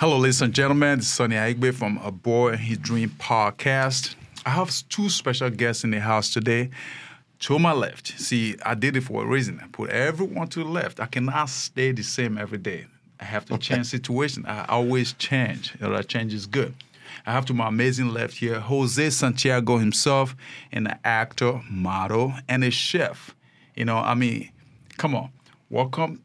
Hello, ladies and gentlemen. This is Sonny Aigbe from A Boy and His Dream podcast. I have two special guests in the house today. To my left, see, I did it for a reason. I put everyone to the left. I cannot stay the same every day. I have to change situation. I always change. You know, that change is good. I have to my amazing left here, Jose Santiago himself, an actor, model, and a chef. You know, I mean, come on, welcome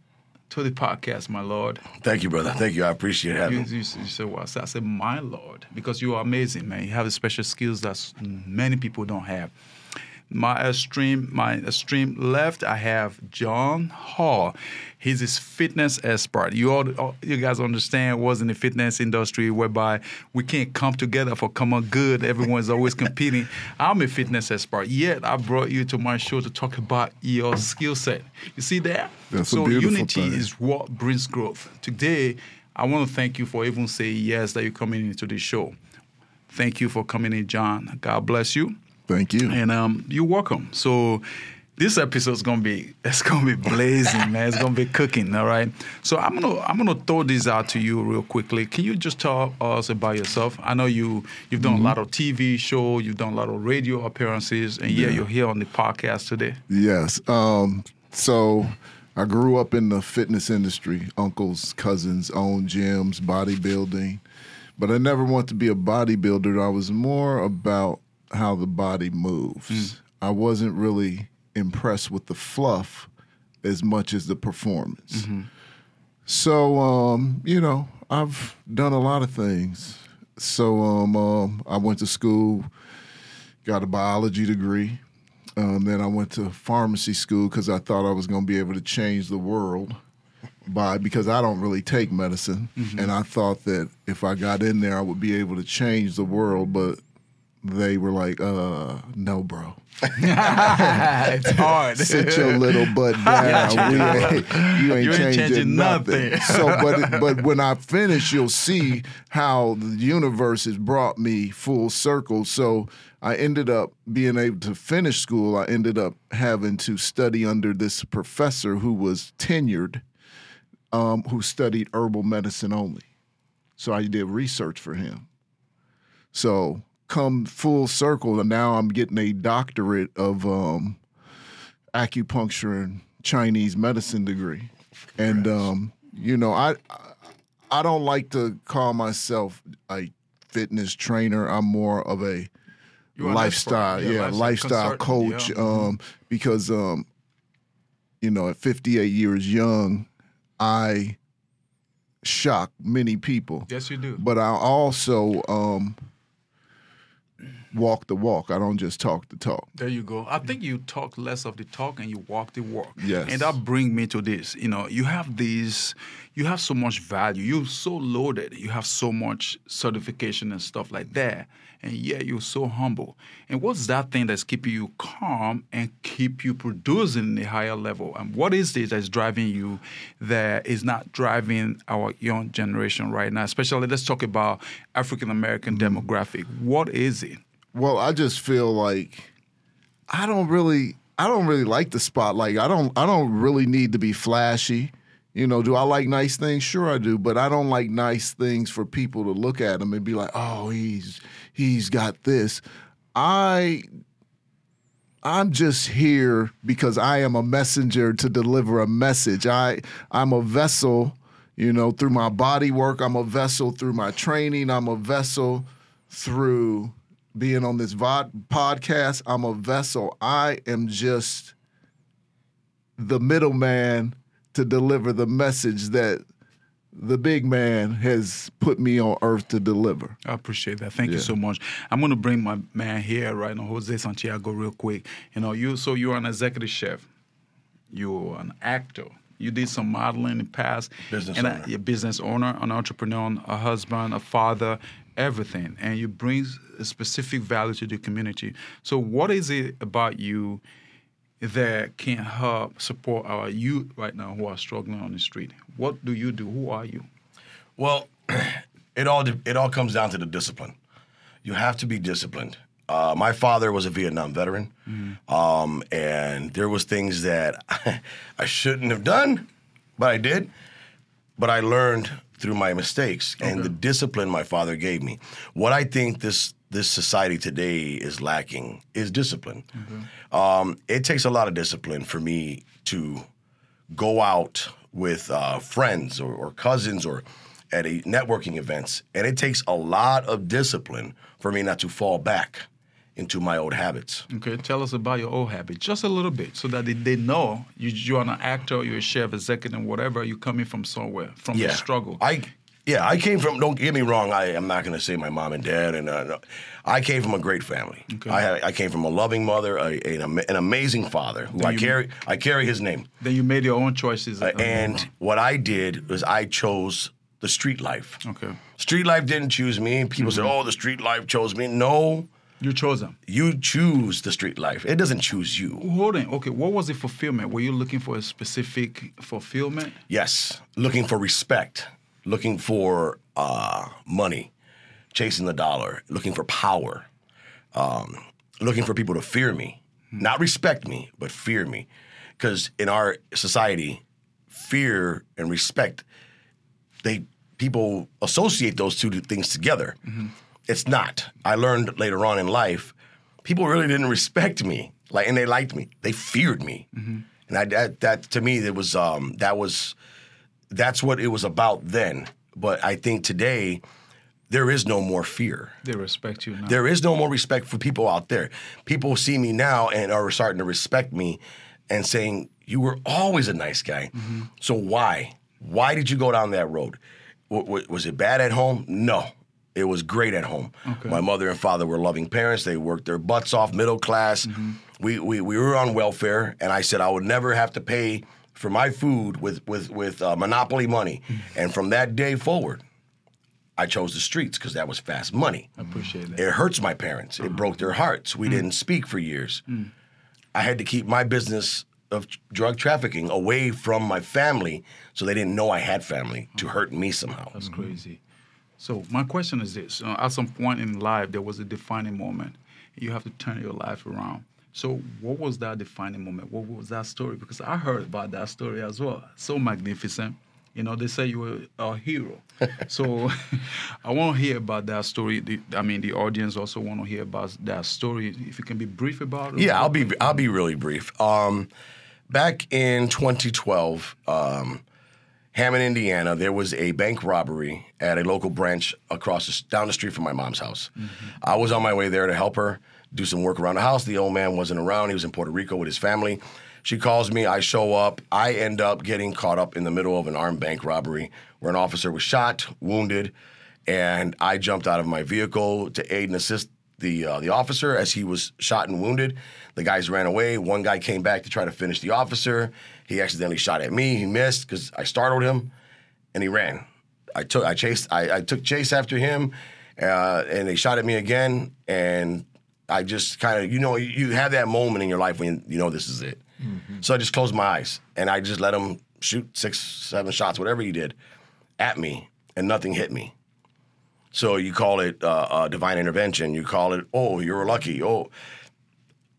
to the podcast, my lord. Thank you, brother. Thank you. I appreciate having you. You, you said what? I said, my lord, because you are amazing, man. You have special skills that many people don't have my extreme my extreme left i have john hall. He's a fitness expert. You all you guys understand was in the fitness industry whereby we can't come together for common good. Everyone's always competing. I'm a fitness expert yet i brought you to my show to talk about your skill set. You see that? That's so unity thing. is what brings growth. Today i want to thank you for even saying yes that you're coming into the show. Thank you for coming in john. God bless you Thank you. And um, you're welcome. So this episode's gonna be it's gonna be blazing, man. It's gonna be cooking, all right. So I'm gonna I'm gonna throw this out to you real quickly. Can you just tell us about yourself? I know you you've done mm-hmm. a lot of TV show, you've done a lot of radio appearances, and yeah, yeah you're here on the podcast today. Yes. Um, so I grew up in the fitness industry. Uncles, cousins own gyms, bodybuilding. But I never wanted to be a bodybuilder. I was more about how the body moves. Mm. I wasn't really impressed with the fluff as much as the performance. Mm-hmm. So, um, you know, I've done a lot of things. So, um, um, I went to school, got a biology degree. Um, then I went to pharmacy school because I thought I was going to be able to change the world by because I don't really take medicine, mm-hmm. and I thought that if I got in there, I would be able to change the world. But they were like, uh, no, bro. it's hard. Sit your little butt down. we ain't, you ain't, you changing, changing nothing. nothing. so, but but when I finish, you'll see how the universe has brought me full circle. So I ended up being able to finish school. I ended up having to study under this professor who was tenured, um, who studied herbal medicine only. So I did research for him. So come full circle, and now I'm getting a doctorate of um, acupuncture and Chinese medicine degree. And um, you know, I I don't like to call myself a fitness trainer. I'm more of a lifestyle, yeah, yeah, lifestyle, coach. Yeah. Um, because um, you know, at 58 years young, I shock many people. Yes, you do. But I also um, mm walk the walk. I don't just talk the talk. There you go. I think you talk less of the talk and you walk the walk. Yes. And that brings me to this. You know, you have these, you have so much value. You're so loaded. You have so much certification and stuff like that. And yet you're so humble. And what's that thing that's keeping you calm and keep you producing a higher level? And what is this that's driving you that is not driving our young generation right now? Especially, let's talk about African American mm-hmm. demographic. What is it? Well, I just feel like I don't really I don't really like the spotlight. I don't I don't really need to be flashy. You know, do I like nice things? Sure I do, but I don't like nice things for people to look at them and be like, "Oh, he's he's got this." I I'm just here because I am a messenger to deliver a message. I I'm a vessel, you know, through my body work, I'm a vessel through my training, I'm a vessel through being on this VOD podcast. I'm a vessel. I am just the middleman to deliver the message that the big man has put me on earth to deliver. I appreciate that. Thank yeah. you so much. I'm gonna bring my man here right now, Jose Santiago, real quick. You know, you so you're an executive chef, you're an actor. You did some modeling in the past. Business and owner. A, a business owner, an entrepreneur, a husband, a father, everything and you bring a specific value to the community. So, what is it about you that can help support our youth right now who are struggling on the street? What do you do? Who are you? Well, it all it all comes down to the discipline. You have to be disciplined. Uh, my father was a Vietnam veteran, mm-hmm. um, and there was things that I shouldn't have done, but I did. But I learned through my mistakes and the discipline my father gave me. What I think this this society today is lacking is discipline. Um, it takes a lot of discipline for me to go out with uh, friends or, or cousins or at a networking events, and it takes a lot of discipline for me not to fall back into my old habits. Okay, tell us about your old habit, just a little bit, so that they, they know you, you're an actor, you're a chef, executive, whatever. You're coming from somewhere, from the struggle. I yeah, I came from. Don't get me wrong. I am not going to say my mom and dad, and uh, no. I came from a great family. Okay. I I came from a loving mother, a, an, an amazing father who I carry. I carry his name. then you made your own choices. Uh, and what I did was I chose the street life. okay, Street life didn't choose me. People Mm-hmm. said, "Oh, the street life chose me." No, you chose them. you choose the street life. It doesn't choose you. Hold on. Okay, what was the fulfillment? Were you looking for a specific fulfillment? Yes, looking for respect, looking for uh, money, chasing the dollar, looking for power, um, looking for people to fear me, not respect me, but fear me. Because in our society, fear and respect, they people associate those two things together. It's not. I learned later on in life, people really didn't respect me, like, and they liked me. They feared me, and I, that, that to me, that was um, that was that's what it was about then. But I think today there is no more fear. They respect you now. There is no more respect for people out there. People see me now and are starting to respect me and saying, You were always a nice guy. So why? Why did you go down that road? W- w- was it bad at home? No. It was great at home. Okay. My mother and father were loving parents. They worked their butts off, middle class. Mm-hmm. We, we, we were on welfare, and I said I would never have to pay for my food with, with, with uh, monopoly money. Mm-hmm. And from that day forward, I chose the streets because that was fast money. I appreciate that. It hurts my parents. It uh-huh. broke their hearts. We mm. didn't speak for years. Mm. I had to keep my business of drug trafficking away from my family so they didn't know I had family to uh-huh. hurt me somehow. That's mm-hmm. crazy. So my question is this: uh, At some point in life, there was a defining moment. You have to turn your life around. So what was that defining moment? What was that story? Because I heard about that story as well. So magnificent. You know, they say you were a hero. so I want to hear about that story. The, I mean, the audience also want to hear about that story. If you can be brief about it. Yeah, I'll be I'll be really brief. Um, back in 2012, um, Hammond, Indiana, there was a bank robbery at a local branch across the, down the street from my mom's house. I was on my way there to help her do some work around the house. The old man wasn't around; he was in Puerto Rico with his family. She calls me. I show up. I end up getting caught up in the middle of an armed bank robbery where an officer was shot, wounded, and I jumped out of my vehicle to aid and assist the uh, the officer as he was shot and wounded. The guys ran away. One guy came back to try to finish the officer. He accidentally shot at me. He missed because I startled him, and he ran. I took I chased I, I took chase after him, uh, and they shot at me again. And I just kind of you know you, you have that moment in your life when you know this is it. So I just closed my eyes and I just let him shoot six seven shots whatever he did at me, and nothing hit me. So you call it uh, uh, divine intervention. You call it, oh, you're lucky. Oh,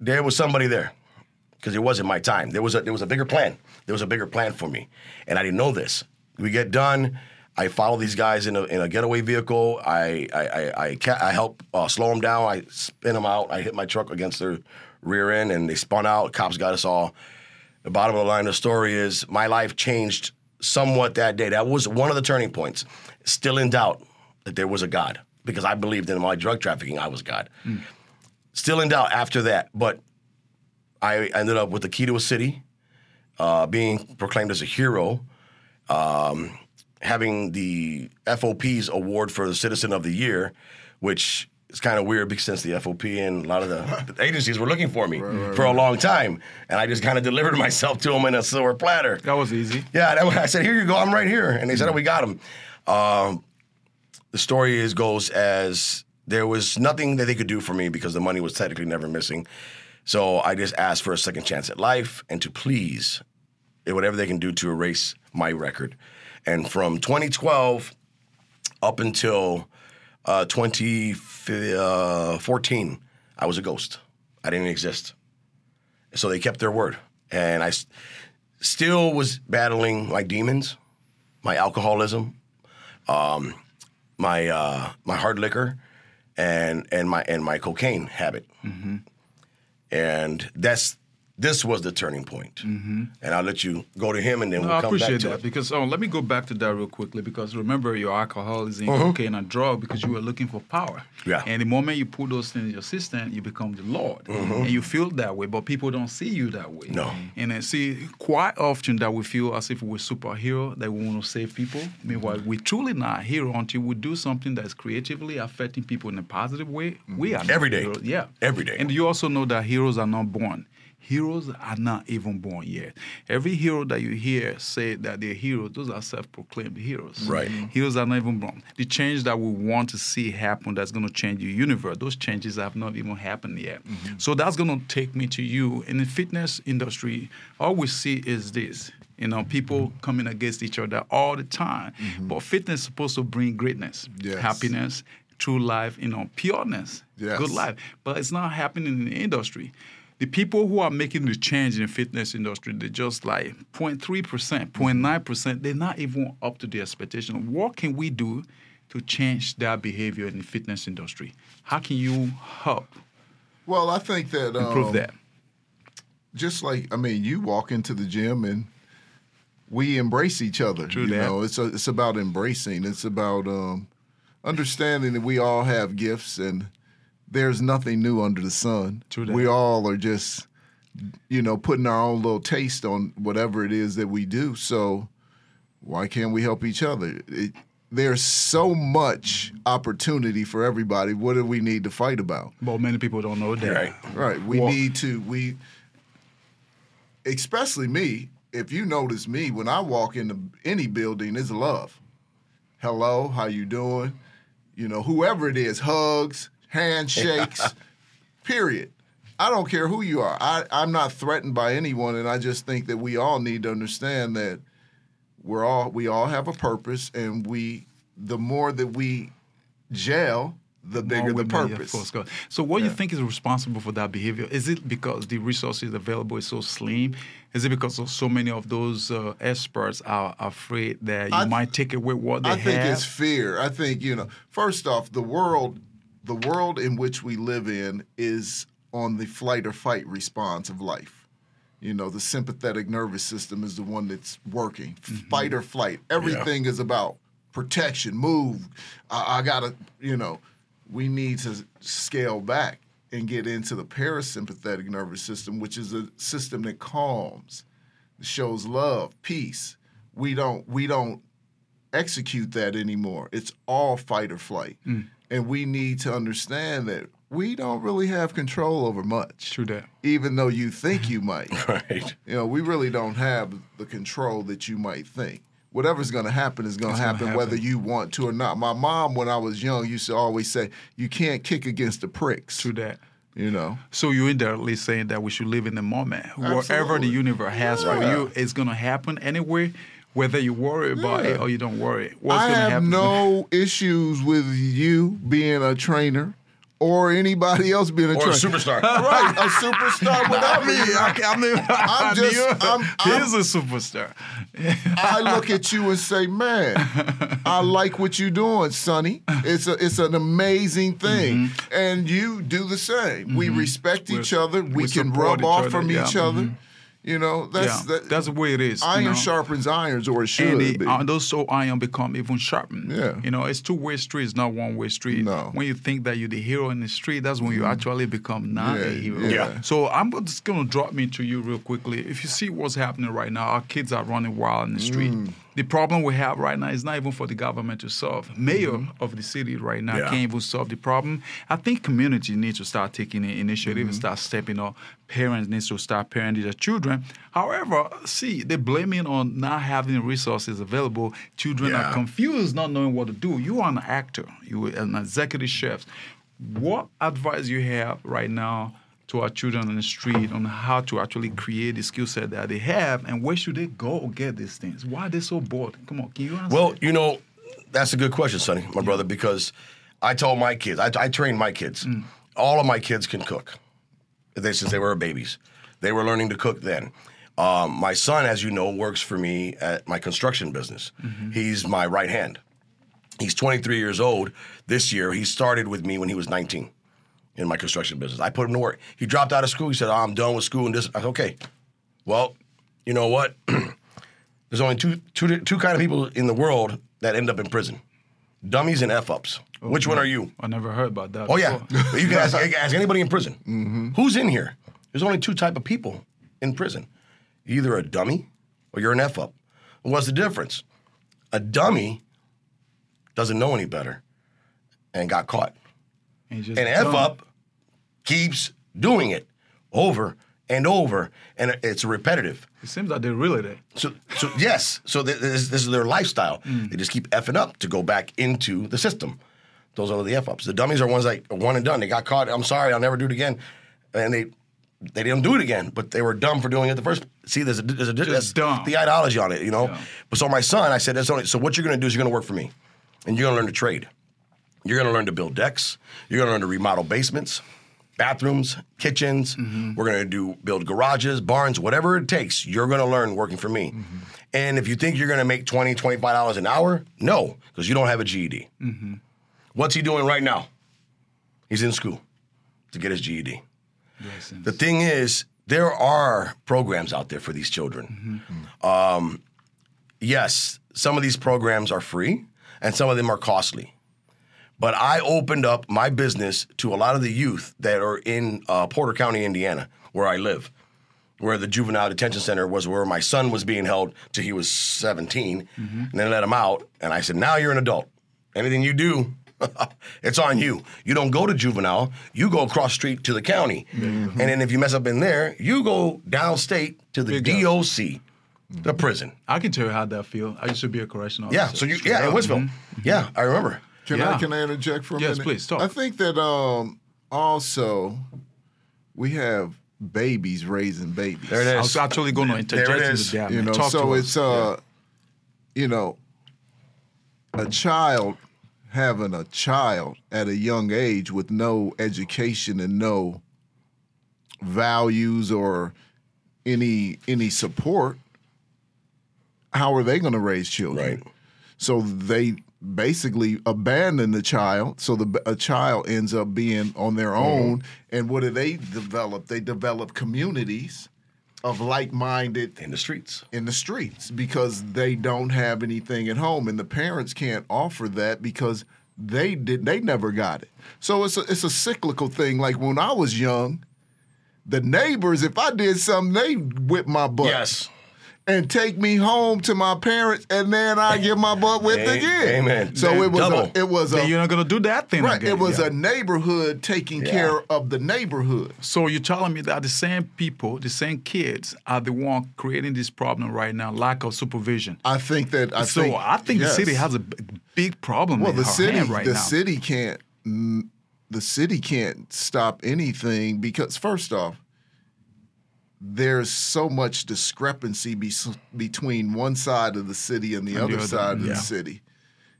there was somebody there because it wasn't my time. There was a there was a bigger plan. There was a bigger plan for me, and I didn't know this. We get done. I follow these guys in a, in a getaway vehicle. I I I, I, ca- I help uh, slow them down. I spin them out. I hit my truck against their rear end, and they spun out. Cops got us all. The bottom of the line of the story is my life changed somewhat that day. That was one of the turning points. Still in doubt that there was a God because I believed in my drug trafficking. I was God. Still in doubt after that, but I ended up with the key to a city, uh, being proclaimed as a hero, um, having the FOP's award for the Citizen of the Year, which is kind of weird because since the FOP and a lot of the agencies were looking for me for a long time, and I just kind of delivered myself to them in a silver platter. That was easy. Yeah, that, I said, "Here you go, I'm right here," and they said, "Oh, we got him." Um, the story is goes as there was nothing that they could do for me because the money was technically never missing. So I just asked for a second chance at life and to please whatever they can do to erase my record. And from 2012 up until uh, 2014, I was a ghost. I didn't exist. So they kept their word. And I still was battling my demons, my alcoholism, um, my uh, my hard liquor, and and my and my cocaine habit, and that's this was the turning point. Mm-hmm. And I'll let you go to him, and then No, we'll I come back appreciate to that it. because oh, let me go back to that real quickly because remember your alcoholism, Uh-huh. cocaine, and drug because you were looking for power. Yeah. And the moment you put those things in your system, you become the Lord, mm-hmm. and you feel that way. But people don't see you that way. No. And then see quite often that we feel as if we're superhero that we want to save people. Meanwhile, we're truly not a hero until we do something that's creatively affecting people in a positive way. We are Every day. heroes. Yeah. Every day. And you also know that heroes are not born. Heroes are not even born yet. Every hero that you hear say that they're heroes, those are self-proclaimed heroes. Right. Mm-hmm. Heroes are not even born. The change that we want to see happen that's going to change your universe, those changes have not even happened yet. Mm-hmm. So that's going to take me to you. In the fitness industry, all we see is this. You know, people mm-hmm. coming against each other all the time. But fitness is supposed to bring greatness, Yes. happiness, true life, you know, pureness, Yes. good life. But it's not happening in the industry. The people who are making the change in the fitness industry, they're just like 0.3%, 0.9%. They're not even up to the expectation. What can we do to change that behavior in the fitness industry? How can you help Well, I think that improve um, that? just like I mean, you walk into the gym and we embrace each other. True you that. know, it's a, it's about embracing. It's about um, understanding that we all have gifts and there's nothing new under the sun. True that. We all are just you know putting our own little taste on whatever it is that we do. So why can't we help each other? It, there's so much opportunity for everybody. What do we need to fight about? Well, many people don't know that. Right. Right. We Well- need to we especially me, if you notice me when I walk into any building, it's love. Hello, how you doing? You know, whoever it is, hugs, handshakes, period. I don't care who you are. I, I'm not threatened by anyone, and I just think that we all need to understand that we're all we all have a purpose, and we the more that we gel, the bigger the purpose. of course. So, what do Yeah. you think is responsible for that behavior? Is it because the resources available is so slim? Is it because of so many of those uh, experts are afraid that you I- might take away what they I think it's fear. I think you know. First off, the world, the world in which we live in is on the flight or fight response of life. You know, the sympathetic nervous system is the one that's working. Mm-hmm. Fight or flight. Everything is about protection. Move. I, I gotta. You know, we need to scale back and get into the parasympathetic nervous system, which is a system that calms, shows love, peace. We don't. We don't execute that anymore. It's all fight or flight. Mm. And we need to understand that we don't really have control over much. True that. Even though you think you might. Right. You know, we really don't have the control that you might think. Whatever's going to happen is going to gonna happen, whether you want to or not. My mom, when I was young, used to always say, "You can't kick against the pricks." True that. You know, So you're indirectly saying that we should live in the moment. Whatever the universe has for you is going to happen anyway, whether you worry about Yeah. it or you don't worry. What's I going to have happen? no issues with you being a trainer or anybody else being a Or a superstar. right? A superstar without me. I, I mean, I I'm just, I'm, I'm, he's a superstar. I look at you and say, "Man, I like what you're doing, Sonny. It's a it's an amazing thing, and you do the same. We respect Mm-hmm. We- each other. We, we can support rub each off other, from yeah, each other. You know, that's yeah, that, that's the way it is. you iron know? sharpens irons, or it should and the, be. uh, those so iron become even sharpened. Yeah. You know, it's two way street, it's not one way street. No. Mm-hmm. When you think that you're the hero in the street, that's when you actually become not Yeah, a hero. yeah. So I'm just gonna drop me to you real quickly. If you see what's happening right now, our kids are running wild in the street. Mm. The problem we have right now is not even for the government to solve. Mayor of the city right now Yeah. can't even solve the problem. I think community needs to start taking initiative Mm-hmm. and start stepping up. Parents need to start parenting their children. However, see, they're blaming on not having resources available. Children Yeah. are confused, not knowing what to do. You are an actor. You are an executive chef. What advice you have right now to our children on the street on how to actually create the skill set that they have and where should they go get these things? Why are they so bored? Come on, can you answer? Well, that? you know, that's a good question, Sonny, my brother, because I told my kids, I, I trained my kids. Mm. All of my kids can cook. They since they were babies, they were learning to cook then. Um, my son, as you know, works for me at my construction business. Mm-hmm. He's my right hand. He's 23 years old this year. He started with me when he was 19 in my construction business. I put him to work. He dropped out of school. He said, oh, I'm done with school and this. I said, okay. Well, you know what? There's only two, two, two kind of people in the world that end up in prison dummies and F ups. Oh, Which one are you? I never heard about that. Oh, yeah. before. you can ask, ask anybody in prison. Mm-hmm. Who's in here? There's only two type of people in prison. Either a dummy or you're an F up. What's the difference? A dummy doesn't know any better and got caught. And you just An f up keeps doing it over and over, and it's repetitive. It seems like they're really there. So, so yes, so th- this, this is their lifestyle. Mm. They just keep effing up to go back into the system. Those are the F ups. The dummies are ones like one and done. They got caught. I'm sorry, I'll never do it again, and they they didn't do it again, but they were dumb for doing it the first. See, there's a there's a that's dumb. the ideology on it, you know. Yeah. But so my son, I said, that's only, so what you're going to do is you're going to work for me, and you're going to learn to trade. You're going to learn to build decks. You're going to learn to remodel basements, bathrooms, kitchens. Mm-hmm. We're going to do build garages, barns, whatever it takes. You're going to learn working for me. Mm-hmm. And if you think you're going to make 20 $25 an hour, no, because you don't have a GED. Mm-hmm. What's he doing right now? He's in school to get his GED. The thing is, there are programs out there for these children. Um, yes, some of these programs are free and some of them are costly. But I opened up my business to a lot of the youth that are in uh, Porter County, Indiana, where I live, where the juvenile detention center was where my son was being held till he was 17. Mm-hmm. And then let him out. And I said, now you're an adult. Anything you do, it's on you. You don't go to juvenile, you go across street to the county. Mm-hmm. And then if you mess up in there, you go downstate to the Big. DOC, the mm-hmm. prison. I can tell you how that feel. I used to be a correctional Yeah, so you, yeah, in up. Westville. Yeah, I remember. Can Yeah. I can I interject for a Yes, minute? please, talk. I think that um also we have babies raising babies. There it I is. was actually going to interject There it into You know, Talk so to us. it's uh you know a child having a child at a young age with no education and no values or any any support how are they going to raise children Right. so they basically abandon the child so the a child ends up being on their mm-hmm. own and what do they develop they develop communities of like-minded in the streets. in the streets because they don't have anything at home and the parents can't offer that because they did they never got it. So it's a it's a cyclical thing. Like when I was young, the neighbors, if I did something, they whip my butt Yes. And take me home to my parents, and then I get my butt whipped A- again. amen. So it was Double. a, it was Then a you're not gonna do that thing right. again. It was Yeah. a neighborhood taking Yeah. care of the neighborhood. So you're telling me that the same people, the same kids, are the one creating this problem right now, lack of supervision. I think that I so think I think yes. the city has a b- big problem. Well, in the our city, hand right the now. city can't, mm, the city can't stop anything because first off, there's so much discrepancy be- between one side of the city and the And the other other, side of yeah. the city.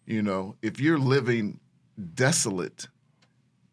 You know, if you're living desolate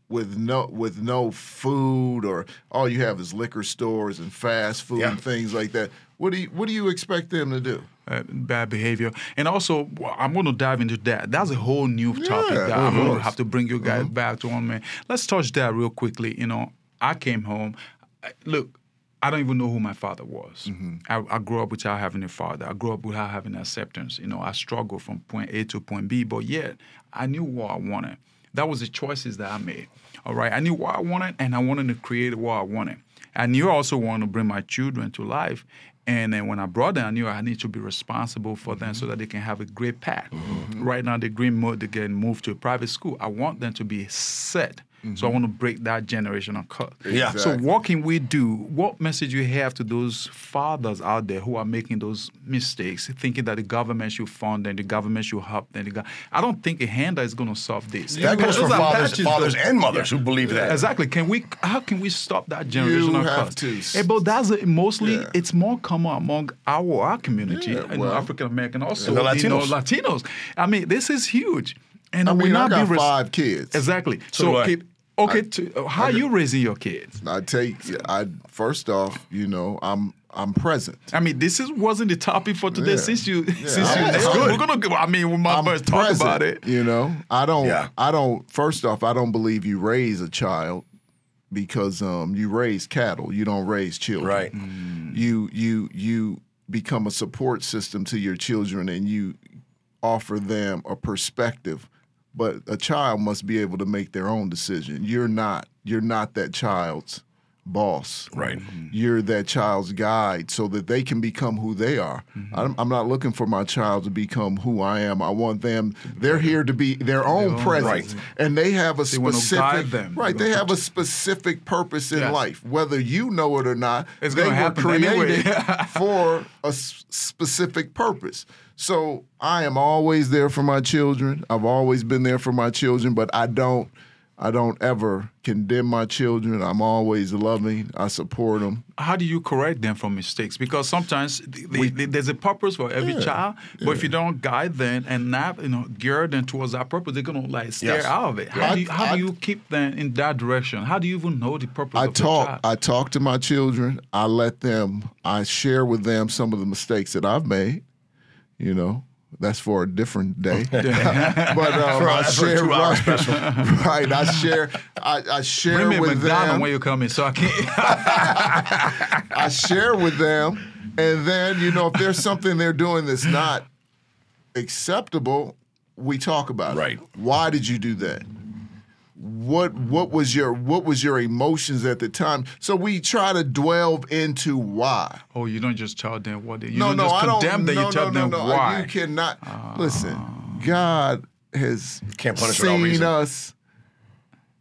with no with no food or all you have is liquor stores and fast food Yeah. and things like that, what do you what do you expect them to do? uh, bad behavior. And also, I'm going to dive into that. That's a whole new topic Yeah, that I'm going to have to bring you guys back to on, man. Let's touch that real quickly. You know, I came home. I- Look, I don't even know who my father was. Mm-hmm. I, I grew up without having a father. I grew up without having acceptance. You know, I struggled from point A to point B, but yet I knew what I wanted. That was the choices that I made. All right, I knew what I wanted, and I wanted to create what I wanted. I knew I also wanted to bring my children to life. And then when I brought them, I knew I need to be responsible for them mm-hmm. so that they can have a great path. Mm-hmm. Right now, they're green mode, they get moved to a private school. I want them to be set. So I want to break that generational cut. Yeah. So what can we do? What message you have to those fathers out there who are making those mistakes, thinking that the government should fund them, the government should help them? The go- I don't think a handout is going to solve this. That goes for fathers, fathers though. and mothers who believe that. Exactly. Can we? How can we stop that generational have cut? to. Eh, but that's a- mostly Yeah. it's more common among our our community, Yeah, well. African American, also And the you know, Latinos. Latinos. I mean, this is huge, and I we're mean, I not got being res- five kids. Exactly. So So, I. okay, to, how are you raising your kids? I take I first off, you know, I'm I'm present. I mean, this is wasn't the topic for today. Yeah. Since you, since you, That's we're gonna. I mean, we might I'm first talk present, about it. You know, I don't. Yeah. I don't. First off, I don't believe you raise a child because um, you raise cattle. You don't raise children. Right. You you you become a support system to your children, and you offer them a perspective. But a child must be able to make their own decision. You're not. You're not that child's boss. Right. Mm-hmm. You're that child's guide so that they can become who they are. Mm-hmm. I'm, I'm not looking for my child to become who I am. I want them, they're here to be their own own presence. Right. And they have a They wanna specific, guide them. right, They they wanna have a specific purpose in Yes. life. Whether you know it or not, It's they gonna were happen created anyway. for a s- specific purpose. So I am always there for my children. I've always been there for my children, but I don't I don't ever condemn my children. I'm always loving. I support them. How do you correct them from mistakes? Because sometimes th- th- th- there's a purpose for every Yeah, child, but if you don't guide them and not, you know, gear them towards that purpose, they're gonna like stare Yes. out of it. How, I- do you, how I- do you keep them in that direction? How do you even know the purpose I of your talk. child? I talk to my children. I let them. I share with them some of the mistakes that I've made. You know, that's for a different day. but um, I for a share. Right, right. I share. I, I share Bring me with them. when you come in, so I can't. I share with them, and then you know if there's something they're doing that's not acceptable, we talk about Right. it. Right? Why did you do that? What what was your what was your emotions at the time? So we try to delve into why. oh, you don't just tell them what they. You no, don't no, just I don't. condemn them. no, you tell no, no, them no. why. You cannot ah. listen. God has Can't punish without seen us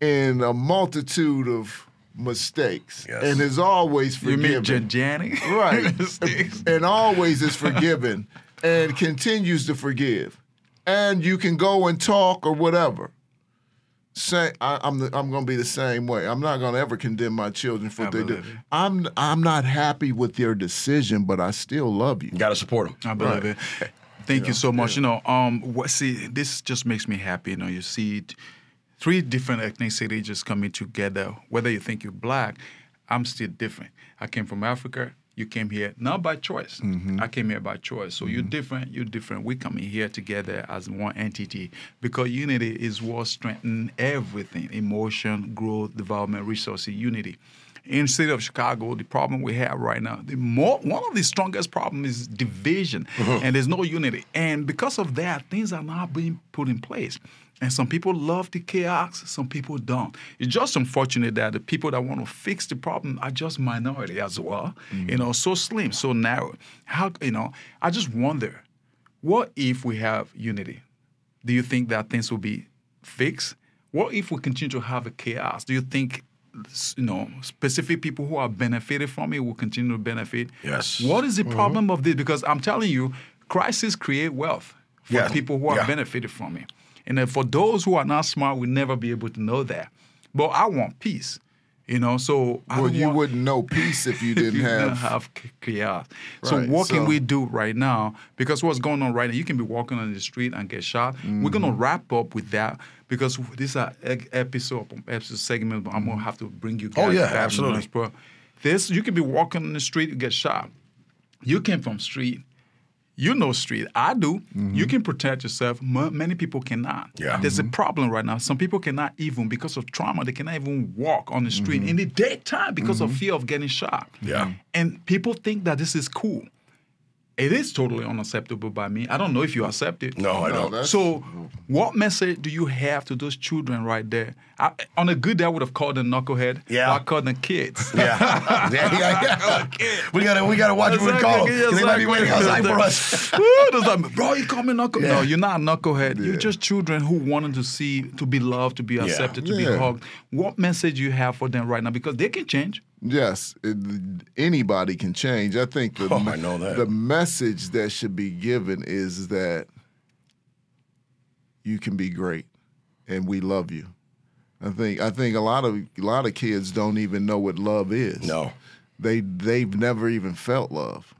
in a multitude of mistakes, Yes. and has always you mean forgiven. Janny? right and always is forgiven and continues to forgive and you can go and talk or whatever say I, i'm the, i'm going to be the same way i'm not going to ever condemn my children for I what they do believe i'm i'm not happy with their decision but i still love you You got to support them. I believe Right. it. Thank you so much. You know, um, what see, this just makes me happy. You know, you see t- three different ethnicities just coming together. Whether you think you're black, I'm still different. I came from Africa. You came here not by choice. Mm-hmm. I came here by choice. So you're mm-hmm. different. You're different. We coming here together as one entity because unity is what strengthens everything: emotion, growth, development, resources, unity in the city of Chicago, the problem we have right now, the more one of the strongest problems is division, mm-hmm. and there's no unity. And because of that, things are not being put in place. And some people love the chaos, some people don't. It's just unfortunate that the people that want to fix the problem are just minority as well. Mm. You know, so slim, so narrow. How you know? I just wonder, what if we have unity? Do you think that things will be fixed? What if we continue to have a chaos? Do you think you know specific people who are benefited from it will continue to benefit? Yes. What is the mm-hmm. problem of this? Because I'm telling you, crises create wealth for Yeah. people who are Yeah. benefited from it. And then for those who are not smart, we'll never be able to know that. But I want peace. You know, so I well you want, wouldn't know peace if you didn't you have don't have chaos. So Right, what can we do right now? Because what's going on right now, you can be walking on the street and get shot. We're Mm-hmm. gonna wrap up with that because this is an episode, episode segment. But I'm gonna have to bring you guys. Oh, yeah, absolutely. This you can be walking on the street, you get shot. You came from street. You know street. I do. Mm-hmm. You can protect yourself. M- many people cannot. Yeah. There's Mm-hmm. a problem right now. Some people cannot even because of trauma. They cannot even walk on the street Mm-hmm. in the daytime because of fear of getting shot. Yeah. And people think that this is cool. It is totally unacceptable by me. I don't know if you accept it. No, I don't. So, what message do you have to those children right there? I, on a good day, I would have called them knucklehead. Yeah. but I called them kids. Yeah, yeah, yeah. yeah. We gotta, we gotta watch what we call them. 'cause They might be waiting outside for us. Woo, like, bro, you call me knuckle. No, you're not a knucklehead. You're just children who wanted to see, to be loved, to be accepted, to be hugged. What message you have for them right now? Because they can change. Yes, it, anybody can change. I think the Oh, I know that. the message that should be given is that you can be great, and we love you. I think I think a lot of a lot of kids don't even know what love is. No. they they've never even felt love.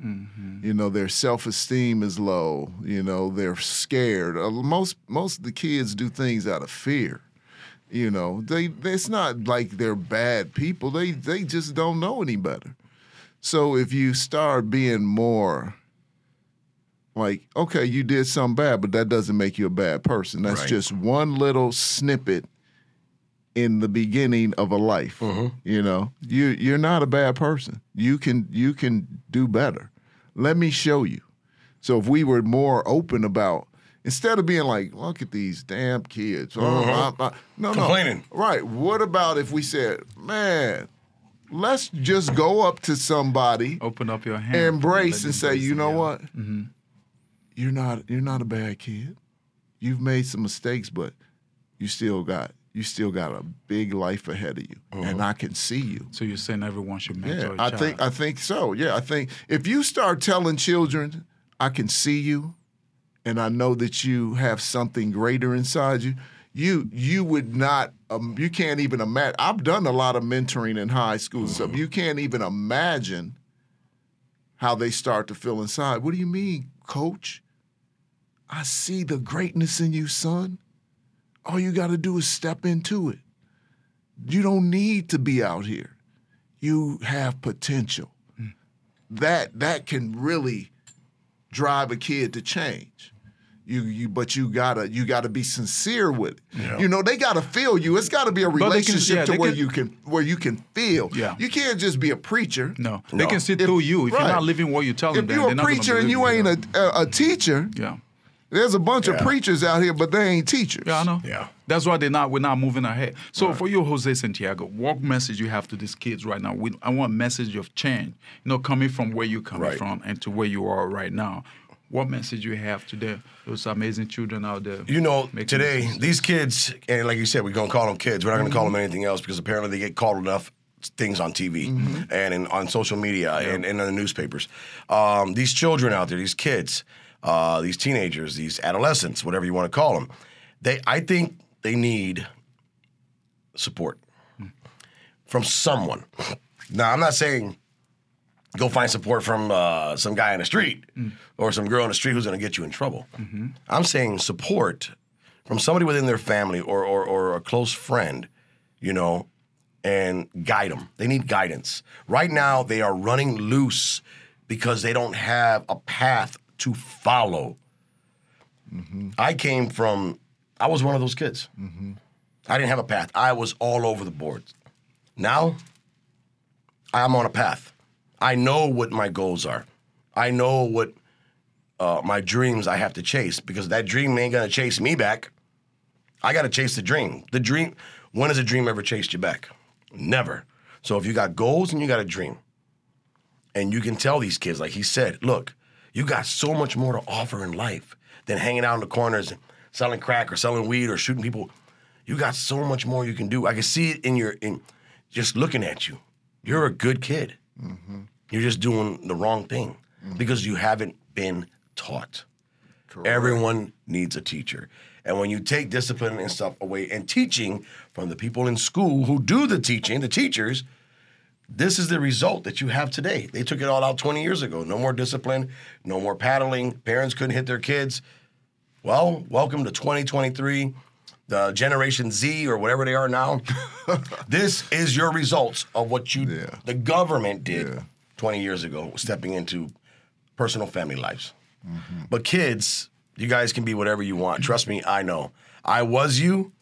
You know, their self esteem is low. You know, they're scared. Uh, Most most of the kids do things out of fear. You know, they it's not like they're bad people. They they just don't know any better. So if you start being more like, okay, you did something bad, but that doesn't make you a bad person. That's Right. just one little snippet in the beginning of a life. Mm-hmm. You know, you you're not a bad person. You can you can do better. Let me show you. So if we were more open about instead of being like, look at these damn kids, oh, blah, blah." no, Mm-hmm. Complaining. no, right? What about if we said, man, let's just go up to somebody, Open up your hand. embrace, and say, you it, know yeah. what? You're not you're not a bad kid. You've made some mistakes, but you still got you still got a big life ahead of you, and I can see you. So you're saying everyone should mentor Yeah, a I child. think I think so. Yeah, I think if you start telling children, I can see you, and I know that you have something greater inside you. You you would not um, you can't even imagine. I've done a lot of mentoring in high school and stuff. You can't even imagine how they start to feel inside. What do you mean, coach? I see the greatness in you, son. All you got to do is step into it. You don't need to be out here you have potential. That that can really drive a kid to change. You you but you gotta you gotta be sincere with it. You know they gotta feel you. It's gotta be a they can- relationship yeah, to where can- you can where you can feel. Yeah. You can't just be a preacher. No, No. they can see If- through you. If right. you're not living what you tell them, If then you're they're a preacher and you ain't yeah. a, a, a teacher, Yeah. there's a bunch of preachers out here, but they ain't teachers. Yeah, I know. Yeah. That's why they're not. We're not moving ahead. So for you, Jose Santiago, what message you have to these kids right now? We, I want a message of change. You know, coming from where you coming Right. from and to where you are right now. What message you have to them, those amazing children out there? You know, today these kids, and like you said, we're gonna call them kids. We're not gonna call them anything else because apparently they get called enough things on TV and in, on social media and, and in the newspapers. Um, these children out there, these kids, uh, these teenagers, these adolescents, whatever you want to call them, they, I think they need support from someone. Now, I'm not saying go find support from uh, some guy in the street or some girl in the street who's going to get you in trouble. Mm-hmm. I'm saying support from somebody within their family or, or, or a close friend, you know, and guide them. They need guidance. Right now, they are running loose because they don't have a path to follow. Mm-hmm. I came from, I was one of those kids. Mm-hmm. I didn't have a path. I was all over the board. Now, I'm on a path. I know what my goals are. I know what uh, my dreams I have to chase because that dream ain't gonna chase me back. I gotta chase the dream. The dream. When has a dream ever chased you back? Never. So if you got goals and you got a dream, and you can tell these kids, like he said, look, you got so much more to offer in life than hanging out in the corners and selling crack or selling weed or shooting people. You got so much more you can do. I can see it in your in just looking at you. You're a good kid. Mm-hmm. You're just doing the wrong thing mm-hmm. because you haven't been taught. Everyone needs a teacher. And when you take discipline and stuff away and teaching from the people in school who do the teaching, the teachers, this is the result that you have today. They took it all out 20 years ago. No more discipline, no more paddling. Parents couldn't hit their kids. Well, welcome to 2023, the Generation Z or whatever they are now. this is your results of what you, Yeah. the government did Yeah. 20 years ago, stepping into personal family lives. But kids, you guys can be whatever you want. Trust me, I know. I was you,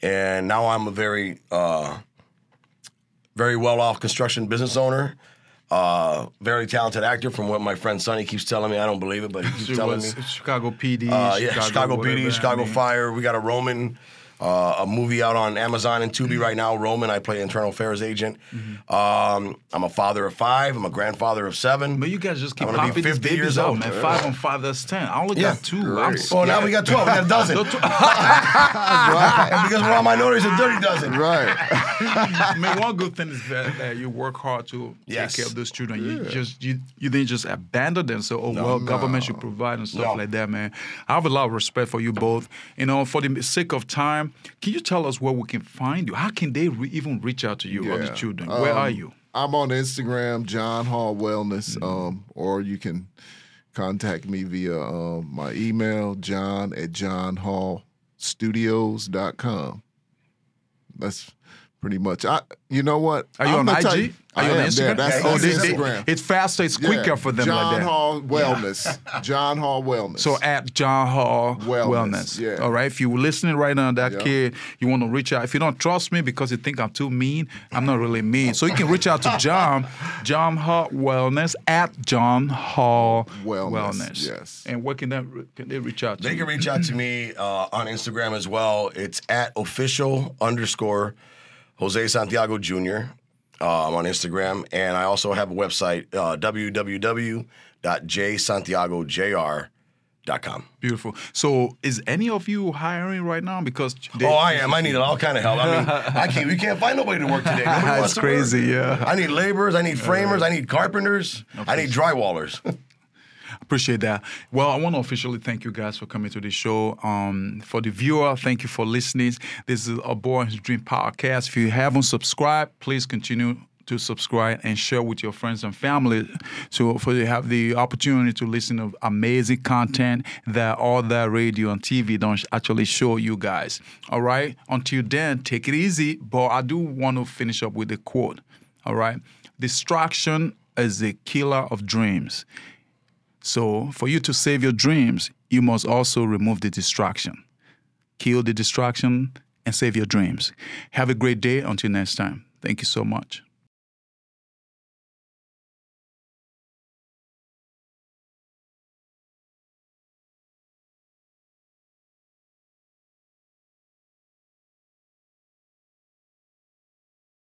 and now I'm a very, uh, very well off construction business owner. Uh, very talented actor, from what my friend Sonny keeps telling me. I don't believe it, but he keeps She telling me. Chicago PD, Uh, yeah, Chicago, whatever, PD, I Chicago mean. Fire. We got a Roman, uh, a movie out on Amazon and Tubi right now. Roman, I play internal affairs agent. Um, I'm a father of five. I'm a grandfather of seven. But you guys just keep I'm gonna be popping these 50 babies years old. man. Five on five, that's ten. I only Yeah. got two. I'm Great. Well, now we got 12. We got a dozen. No, tw- And because we're on minorities, a dirty dozen. Right. I mean, one good thing is that, that you work hard to Yes. take care of those children. You just you you didn't just abandon them. So oh well, government should provide and stuff No. like that, man. I have a lot of respect for you both. You know, for the sake of time, can you tell us where we can find you? How can they re- even reach out to you or the Yeah. children? Where are Um, you? I'm on Instagram, John Hall Wellness, um, or you can contact me via um, my email, john at johnhallstudios.com. That's pretty much. I, you know what? Are you I'm on the IG? type- Are you I on am, Instagram? Yeah, that's Yeah, oh, on they, they, Instagram. it's faster, it's Yeah. quicker for them John like that. Hall Wellness. John Hall Wellness. So at John Hall Wellness. Wellness, yeah. All right. If you're listening right now, that Yeah. kid, you want to reach out. If you don't trust me because you think I'm too mean, I'm not really mean. So you can reach out to John, John Hall Wellness at John Hall Wellness, yes. And what can they can they reach out to? They can reach out to me uh, on Instagram as well. It's at official underscore Jose Santiago Jr. I'm on Instagram, and I also have a website uh, www.jsantiagojr.com. Beautiful. So is any of you hiring right now? Because they, Oh, I am. I need all kind of help. I mean, I can't. We can't find nobody to work today. Nobody That's to work. crazy, yeah. I need laborers. I need framers. I need carpenters. I need drywallers. Appreciate that. Well, I want to officially thank you guys for coming to the show. Um, for the viewer, thank you for listening. This is a Boy Dream podcast. If you haven't subscribed, please continue to subscribe and share with your friends and family so for you have the opportunity to listen to amazing content that all that radio and TV don't actually show you guys. All right. Until then, take it easy. But I do want to finish up with a quote. All right. Distraction is the killer of dreams. So, for you to save your dreams, you must also remove the distraction. Kill the distraction and save your dreams. Have a great day. Until next time. Thank you so much.